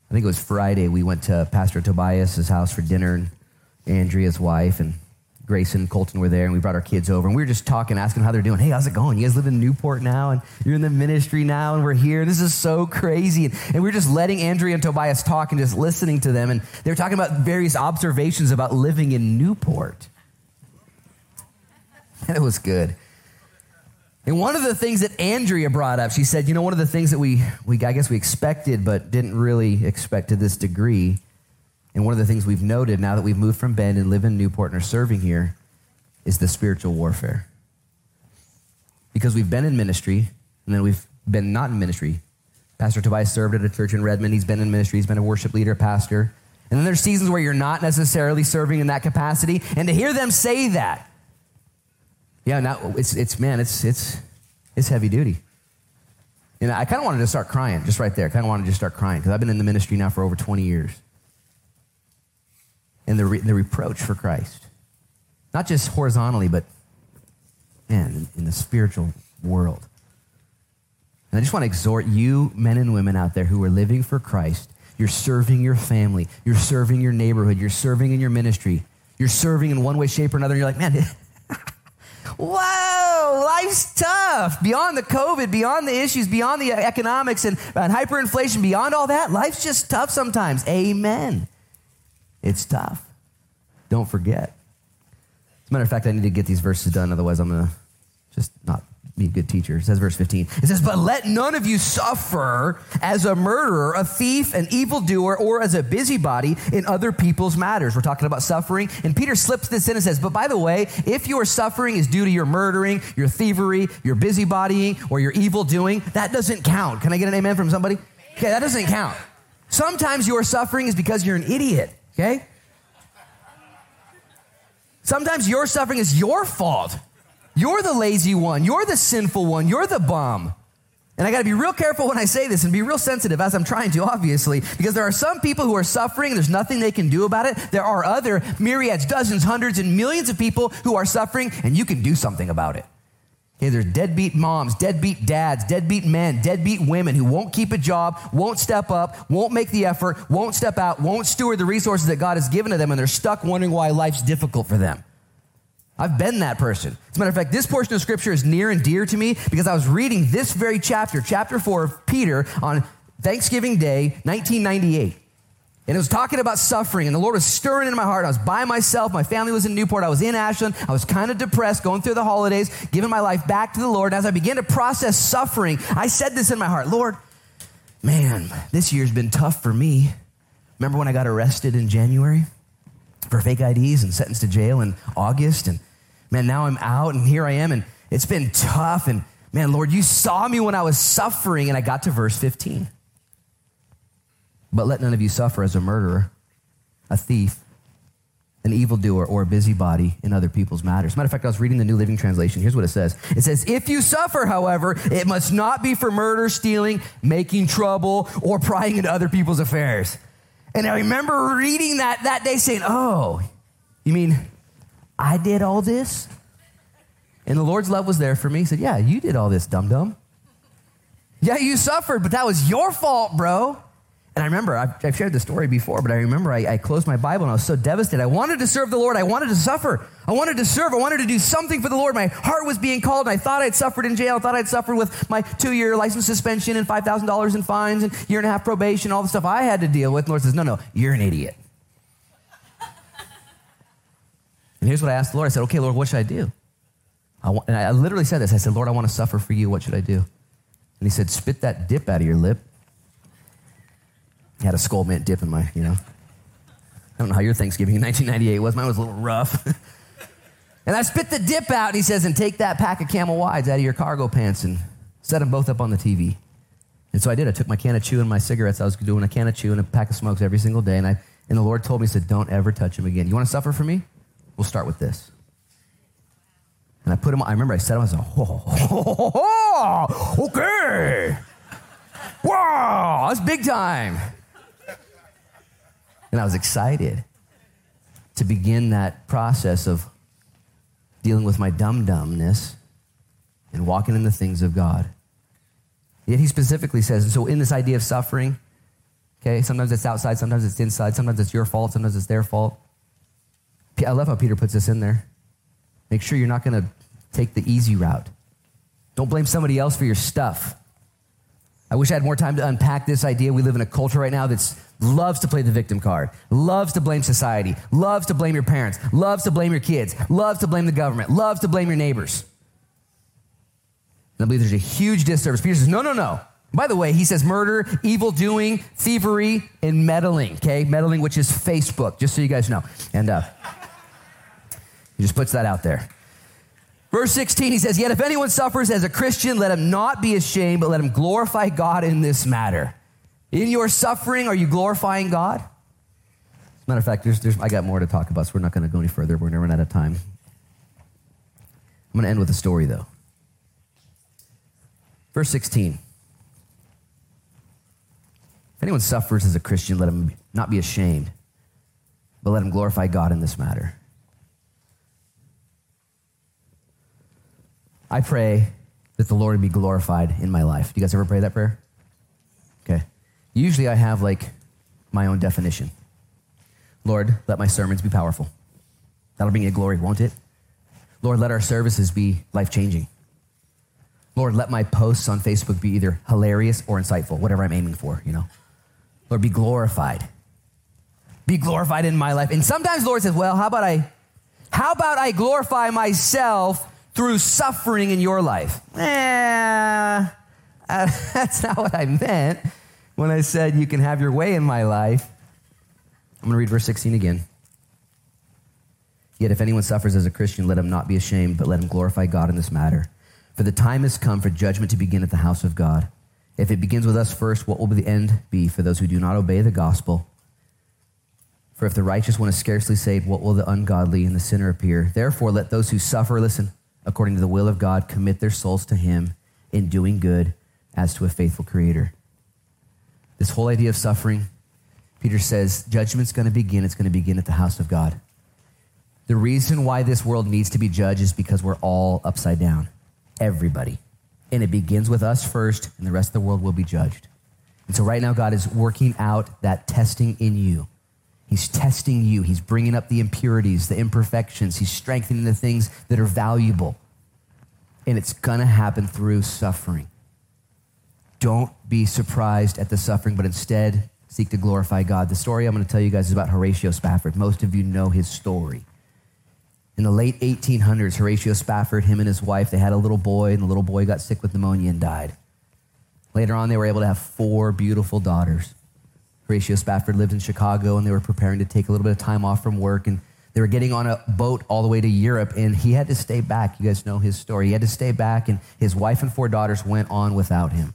I think it was Friday, we went to Pastor Tobias's house for dinner, and Andrea's wife and Grayson and Colton were there, and we brought our kids over, and we were just talking, asking how they're doing. Hey, how's it going? You guys live in Newport now, and you're in the ministry now, and we're here. This is so crazy. And, and we are just letting Andrea and Tobias talk and just listening to them, and they were talking about various observations about living in Newport. And *laughs* it was good. And one of the things that Andrea brought up, she said, you know, one of the things that we, we I guess we expected, but didn't really expect to this degree and one of the things we've noted now that we've moved from Bend and live in Newport and are serving here is the spiritual warfare. Because we've been in ministry and then we've been not in ministry. Pastor Tobias served at a church in Redmond. He's been in ministry, he's been a worship leader, a pastor. And then there's seasons where you're not necessarily serving in that capacity. And to hear them say that, yeah, now it's, it's man, it's, it's, it's heavy duty. And I kind of wanted to start crying just right there. kind of wanted to just start crying because I've been in the ministry now for over 20 years and the, re- the reproach for Christ. Not just horizontally, but, man, in, the spiritual world. And I just want to exhort you, men and women out there who are living for Christ. You're serving your family. You're serving your neighborhood. You're serving in your ministry. You're serving in one way, shape, or another. And you're like, man, *laughs* whoa, life's tough. Beyond the COVID, beyond the issues, beyond the economics and, and hyperinflation, beyond all that, life's just tough sometimes. Amen. It's tough. Don't forget. As a matter of fact, I need to get these verses done, otherwise, I'm going to just not be a good teacher. It says, verse 15. It says, But let none of you suffer as a murderer, a thief, an evildoer, or as a busybody in other people's matters. We're talking about suffering. And Peter slips this in and says, But by the way, if your suffering is due to your murdering, your thievery, your busybodying, or your evil doing, that doesn't count. Can I get an amen from somebody? Okay, that doesn't count. Sometimes your suffering is because you're an idiot. Okay? Sometimes your suffering is your fault. You're the lazy one. You're the sinful one. You're the bum. And I got to be real careful when I say this and be real sensitive as I'm trying to, obviously, because there are some people who are suffering. There's nothing they can do about it. There are other myriads, dozens, hundreds, and millions of people who are suffering, and you can do something about it. Okay, there's deadbeat moms, deadbeat dads, deadbeat men, deadbeat women who won't keep a job, won't step up, won't make the effort, won't step out, won't steward the resources that God has given to them, and they're stuck wondering why life's difficult for them. I've been that person. As a matter of fact, this portion of scripture is near and dear to me because I was reading this very chapter, chapter 4 of Peter, on Thanksgiving Day, 1998. And it was talking about suffering, and the Lord was stirring in my heart. I was by myself. My family was in Newport. I was in Ashland. I was kind of depressed, going through the holidays, giving my life back to the Lord. As I began to process suffering, I said this in my heart Lord, man, this year's been tough for me. Remember when I got arrested in January for fake IDs and sentenced to jail in August? And man, now I'm out, and here I am, and it's been tough. And man, Lord, you saw me when I was suffering. And I got to verse 15. But let none of you suffer as a murderer, a thief, an evildoer, or a busybody in other people's matters. Matter of fact, I was reading the New Living Translation. Here's what it says It says, If you suffer, however, it must not be for murder, stealing, making trouble, or prying into other people's affairs. And I remember reading that that day saying, Oh, you mean I did all this? And the Lord's love was there for me. He said, Yeah, you did all this, dum dum. Yeah, you suffered, but that was your fault, bro. And I remember, I've, I've, shared this story before, but I remember I, I, closed my Bible and I was so devastated. I wanted to serve the Lord. I wanted to suffer. I wanted to serve. I wanted to do something for the Lord. My heart was being called, and I thought I'd suffered in jail. I thought I'd suffered with my two year license suspension and $5,000 in fines and year and a half probation, all the stuff I had to deal with. And the Lord says, No, no, you're an idiot. and here's what I asked the Lord I said, Okay, Lord, what should I do? I want, and I literally said this I said, Lord, I want to suffer for you. What should I do? And He said, Spit that dip out of your lip had a Skoal mint dip in my, you know. I don't know how your Thanksgiving in 1998 was. Mine was a little rough. *laughs* and I spit the dip out, and he says, and take that pack of camel wides out of your cargo pants and set them both up on the TV. And so I did. I took my can of chew and my cigarettes. I was doing a can of chew and a pack of smokes every single day. And, I, and the Lord told me, He said, don't ever touch them again. You want to suffer for me? We'll start with this. And I put them. I remember I said, I was like, oh, oh, okay. Wow, that's big time. And I was excited to begin that process of dealing with my dumb dumbness and walking in the things of God. Yet he specifically says, and so in this idea of suffering, Okay, sometimes it's outside, sometimes it's inside, sometimes it's your fault, sometimes it's their fault. I love how Peter puts this in there. Make sure you're not going to take the easy route. Don't blame somebody else for your stuff. I wish I had more time to unpack this idea. We live in a culture right now that loves to play the victim card, loves to blame society, loves to blame your parents, loves to blame your kids, loves to blame the government, loves to blame your neighbors. And I believe there's a huge disservice. Peter says, no, no, no. By the way, he says murder, evil doing, thievery, and meddling. Okay, meddling, which is Facebook, just so you guys know. And uh, he just puts that out there. Verse 16, he says, Yet if anyone suffers as a Christian, let him not be ashamed, but let him glorify God in this matter. In your suffering, are you glorifying God? As a matter of fact, there's, there's, I got more to talk about, so we're not going to go any further. We're going to run out of time. I'm going to end with a story, though. Verse 16. If anyone suffers as a Christian, let him not be ashamed, but let him glorify God in this matter. I pray that the Lord be glorified in my life. Do you guys ever pray that prayer? Usually I have like my own definition. Lord, let my sermons be powerful. That'll bring you glory, won't it? Lord, let our services be life changing. Lord, let my posts on Facebook be either hilarious or insightful, whatever I'm aiming for, you know. Lord, be glorified. Be glorified in my life. And sometimes Lord says, well, how about I how about I glorify myself through suffering in your life? Eh, *laughs* that's not what I meant when I said you can have your way in my life. I'm going to read verse 16 again. Yet if anyone suffers as a Christian, let him not be ashamed, but let him glorify God in this matter. For the time has come for judgment to begin at the house of God. If it begins with us first, what will the end be for those who do not obey the gospel? For if the righteous one is scarcely saved, what will the ungodly and the sinner appear? Therefore, let those who suffer, listen, according to the will of God, commit their souls to Him in doing good as to a faithful Creator. This whole idea of suffering, Peter says, judgment's going to begin. It's going to begin at the house of God. The reason why this world needs to be judged is because we're all upside down. Everybody. And it begins with us first, and the rest of the world will be judged. And so right now, God is working out that testing in you. He's testing you. He's bringing up the impurities, the imperfections. He's strengthening the things that are valuable. And it's going to happen through suffering. Don't be surprised at the suffering, but instead seek to glorify God. The story I'm going to tell you guys is about Horatio Spafford. Most of you know his story. In the late 1800s, Horatio Spafford, him and his wife, they had a little boy, and the little boy got sick with pneumonia and died. Later on, they were able to have four beautiful daughters. Horatio Spafford lived in Chicago, and they were preparing to take a little bit of time off from work, and they were getting on a boat all the way to Europe, and he had to stay back. You guys know his story. He had to stay back, and his wife and four daughters went on without him.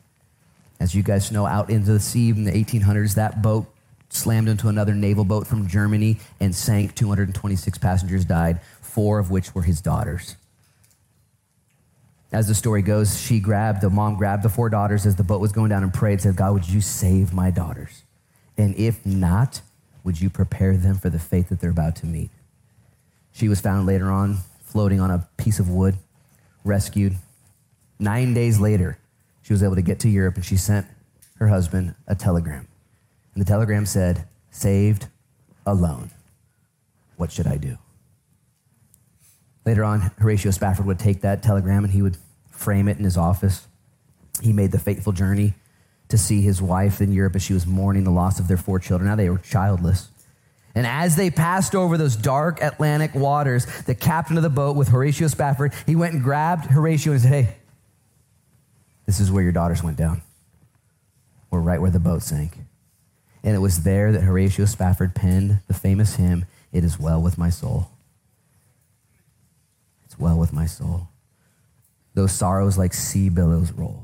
As you guys know, out into the sea in the 1800s, that boat slammed into another naval boat from Germany and sank. 226 passengers died four of which were his daughters. As the story goes, she grabbed, the mom grabbed the four daughters as the boat was going down and prayed, said, God, would you save my daughters? And if not, would you prepare them for the fate that they're about to meet? She was found later on floating on a piece of wood, rescued. Nine days later, she was able to get to Europe and she sent her husband a telegram. And the telegram said, Saved alone. What should I do? Later on, Horatio Spafford would take that telegram and he would frame it in his office. He made the fateful journey to see his wife in Europe as she was mourning the loss of their four children. Now they were childless. And as they passed over those dark Atlantic waters, the captain of the boat with Horatio Spafford, he went and grabbed Horatio and said, Hey, this is where your daughters went down. Or right where the boat sank. And it was there that Horatio Spafford penned the famous hymn, It Is Well With My Soul It's well with my soul. Those sorrows like sea billows roll.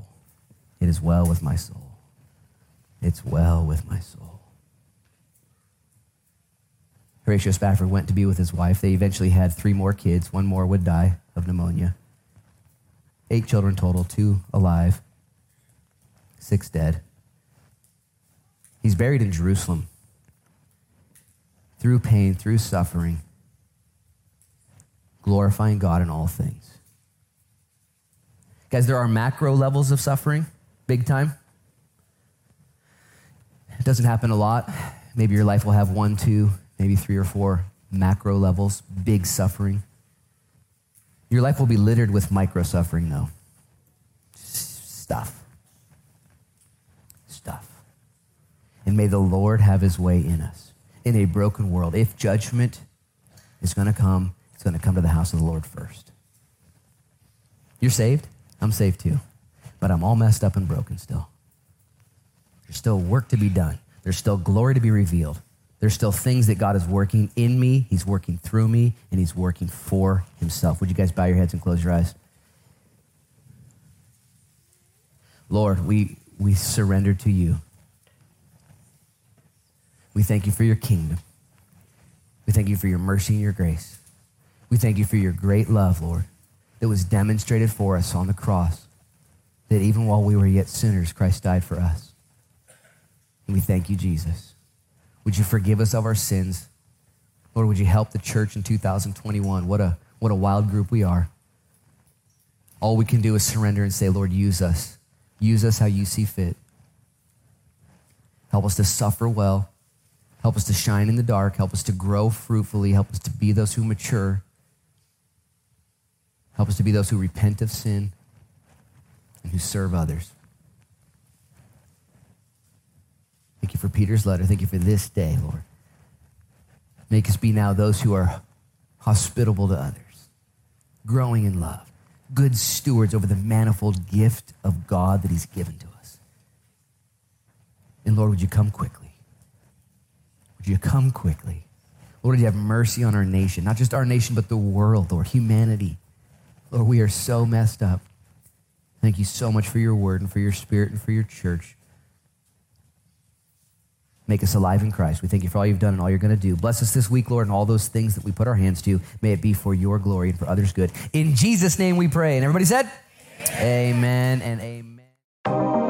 It is well with my soul. It's well with my soul. Horatio Spafford went to be with his wife. They eventually had three more kids. One more would die of pneumonia. Eight children total, two alive, six dead. He's buried in Jerusalem. Through pain, through suffering, glorifying God in all things. Guys, there are macro levels of suffering, big time. It doesn't happen a lot. Maybe your life will have one, two, maybe three or four macro levels, big suffering. Your life will be littered with micro suffering, though. Stuff. Stuff. And may the Lord have his way in us in a broken world. If judgment is going to come, it's going to come to the house of the Lord first. You're saved? I'm saved too. But I'm all messed up and broken still. There's still work to be done. There's still glory to be revealed. There's still things that God is working in me, He's working through me, and He's working for Himself. Would you guys bow your heads and close your eyes? Lord, we, we surrender to you. We thank you for your kingdom. We thank you for your mercy and your grace. We thank you for your great love, Lord, that was demonstrated for us on the cross, that even while we were yet sinners, Christ died for us. And we thank you, Jesus. Would you forgive us of our sins? Lord, would you help the church in 2021? What a, what a wild group we are. All we can do is surrender and say, Lord, use us. Use us how you see fit. Help us to suffer well. Help us to shine in the dark. Help us to grow fruitfully. Help us to be those who mature. Help us to be those who repent of sin and who serve others. Thank you for Peter's letter. Thank you for this day, Lord. Make us be now those who are hospitable to others, growing in love, good stewards over the manifold gift of God that He's given to us. And Lord, would you come quickly? Would you come quickly? Lord, would you have mercy on our nation, not just our nation, but the world, Lord, humanity. Lord, we are so messed up. Thank you so much for your word and for your spirit and for your church. Make us alive in Christ. We thank you for all you've done and all you're going to do. Bless us this week, Lord, and all those things that we put our hands to. May it be for your glory and for others' good. In Jesus' name we pray. And everybody said, Amen, amen and amen.